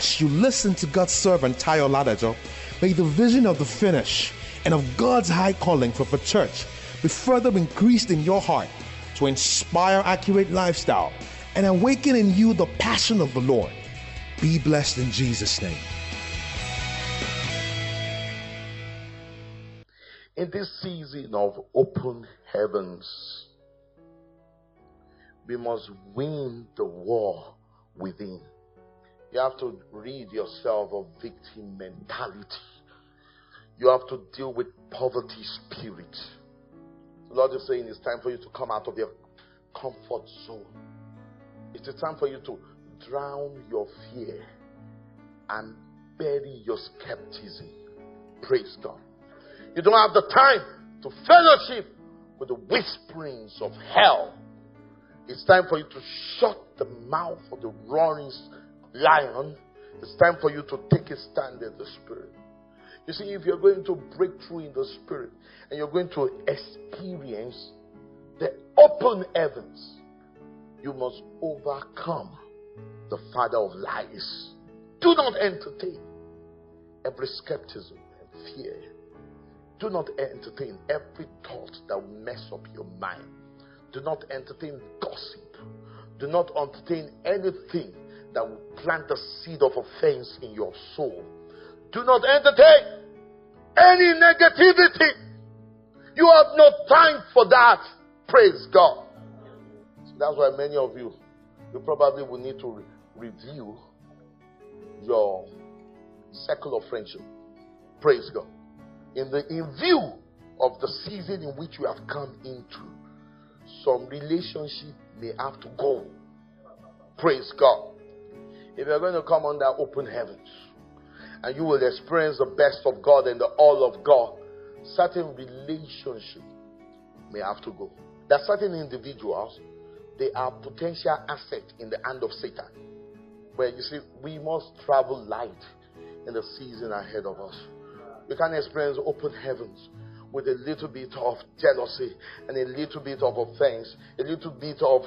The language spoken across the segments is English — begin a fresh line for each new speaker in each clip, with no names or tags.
As you listen to God's servant Tayo Ladejo, may the vision of the finish and of God's high calling for the church be further increased in your heart to inspire accurate lifestyle and awaken in you the passion of the Lord. Be blessed in Jesus' name.
In this season of open heavens, we must win the war within. You have to rid yourself of victim mentality. You have to deal with poverty spirit. The Lord is saying it's time for you to come out of your comfort zone. It is time for you to drown your fear and bury your skepticism. Praise God. You don't have the time to fellowship with the whisperings of hell. It's time for you to shut the mouth of the roaring lion. It's time for you to take a stand in the spirit. You see, if you're going to break through in the spirit and you're going to experience the open heavens, you must overcome the father of lies. Do not entertain every skepticism and fear. Do not entertain every thought that will mess up your mind. Do not entertain gossip. Do not entertain anything that will plant the seed of offense in your soul. Do not entertain any negativity. You have no time for that. Praise God. So that's why many of you, you probably will need to re- review your circle of friendship. Praise God. In the in view of the season in which you have come into, some relationship may have to go. Praise God. If you're going to come under open heavens and you will experience the best of God and the all of God, certain relationship may have to go. There are certain individuals, they are potential asset in the hand of Satan. Where you see, we must travel light in the season ahead of us. We can't experience open heavens with a little bit of jealousy and a little bit of offense, a little bit of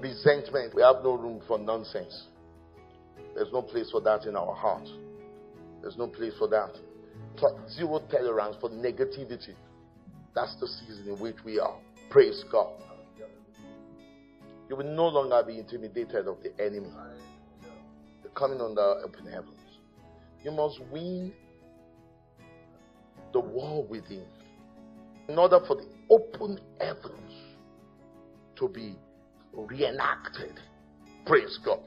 resentment. We have no room for nonsense. There's no place for that in our heart. There's no place for that. Zero tolerance for negativity. That's the season in which we are. Praise God. You will no longer be intimidated of the enemy. You're coming under open heavens. You must win the war within in order for the open heavens to be reenacted. Praise God.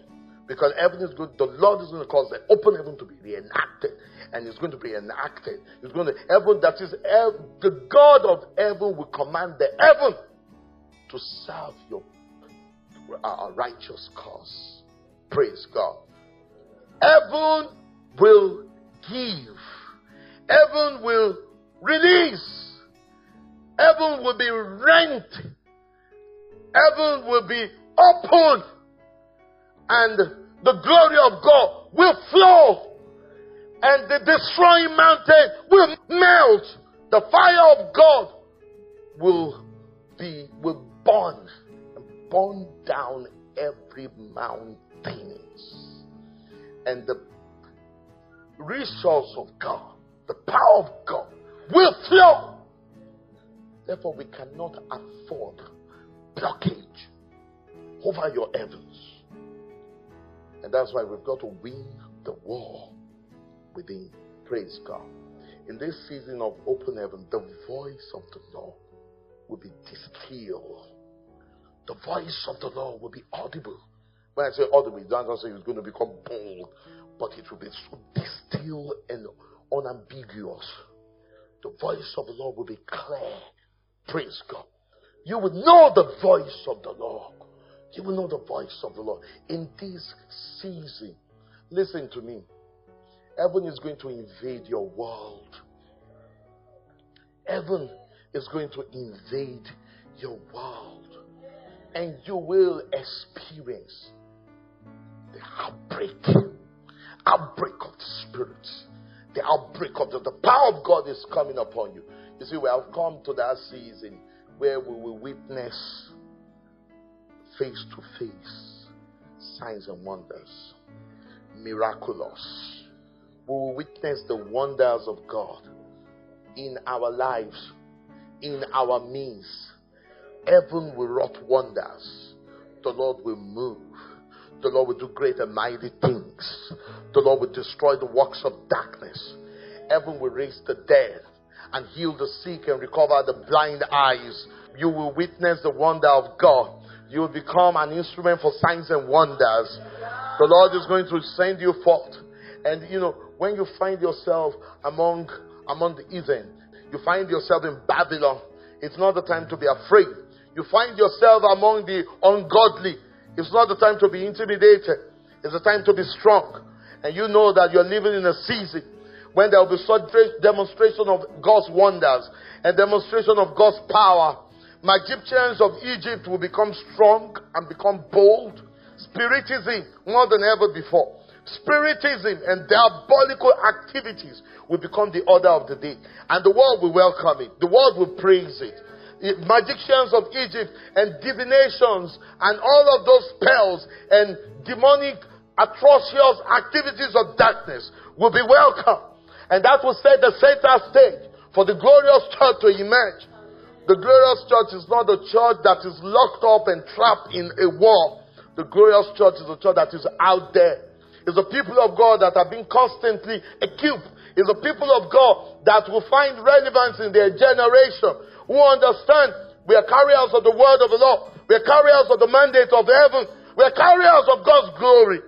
Because heaven is good, the Lord is going to cause the open heaven to be reenacted. And it's going to be enacted. It's going to, heaven that is, the God of heaven will command the heaven to serve your righteous cause. Praise God. Heaven will give. Heaven will release. Heaven will be rent. Heaven will be opened and the glory of God will flow and the destroying mountain will melt. The fire of God will be will burn and burn down every mountain. And the resource of God, the power of God will flow. Therefore, we cannot afford blockage over your heavens. And that's why we've got to win the war within. Praise God. In this season of open heaven, the voice of the Lord will be distilled. The voice of the Lord will be audible. When I say audible, it doesn't say it's going to become bold, but it will be so distilled and unambiguous. The voice of the Lord will be clear. Praise God. You will know the voice of the Lord. You will know the voice of the Lord in this season. Listen to me. Heaven is going to invade your world. Heaven is going to invade your world. And you will experience the outbreak. Outbreak of the Spirit. The outbreak of the, the power of God is coming upon you. You see, we have come to that season where we will witness face to face signs and wonders. miraculous. We will witness the wonders of God in our lives, in our means. Heaven will wrought wonders. The Lord will move. The Lord will do great and mighty things. The Lord will destroy the works of darkness. Heaven will raise the dead and heal the sick and recover the blind eyes. You will witness the wonder of God. You will become an instrument for signs and wonders. The Lord is going to send you forth. And you know, when you find yourself among among the heathen, you find yourself in Babylon, it's not the time to be afraid. You find yourself among the ungodly, it's not the time to be intimidated. It's the time to be strong. And you know that you're living in a season when there will be such demonstration of God's wonders and demonstration of God's power. Magicians of Egypt will become strong and become bold. Spiritism more than ever before. Spiritism and diabolical activities will become the order of the day. And the world will welcome it. The world will praise it. Magicians of Egypt and divinations and all of those spells and demonic atrocious activities of darkness will be welcome. And that will set the center stage for the glorious church to emerge. The glorious church is not a church that is locked up and trapped in a wall. The glorious church is a church that is out there. It's the people of God that have been constantly equipped. It's the people of God that will find relevance in their generation, who understand we are carriers of the word of the Lord. We are carriers of the mandate of heaven. We are carriers of God's glory.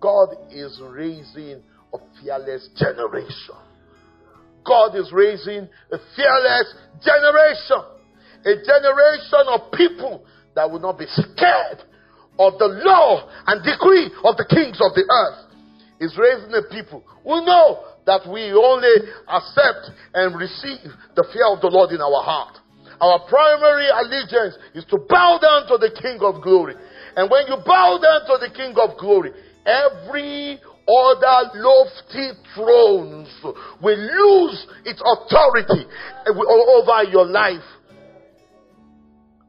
God is raising a fearless generation. God is raising a fearless generation. A generation of people that will not be scared of the law and decree of the kings of the earth. Is raising a people who know that we only accept and receive the fear of the Lord in our heart. Our primary allegiance is to bow down to the King of glory. And when you bow down to the King of glory, every other lofty thrones will lose its authority eh, over your life.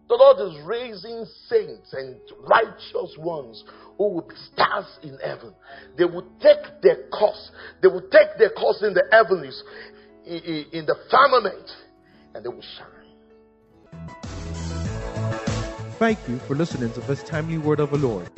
The Lord is raising saints and righteous ones who will be stars in heaven. They will take their course. They will take their course in the heavens, in the firmament, and they will shine.
Thank you for listening to this timely word of the Lord.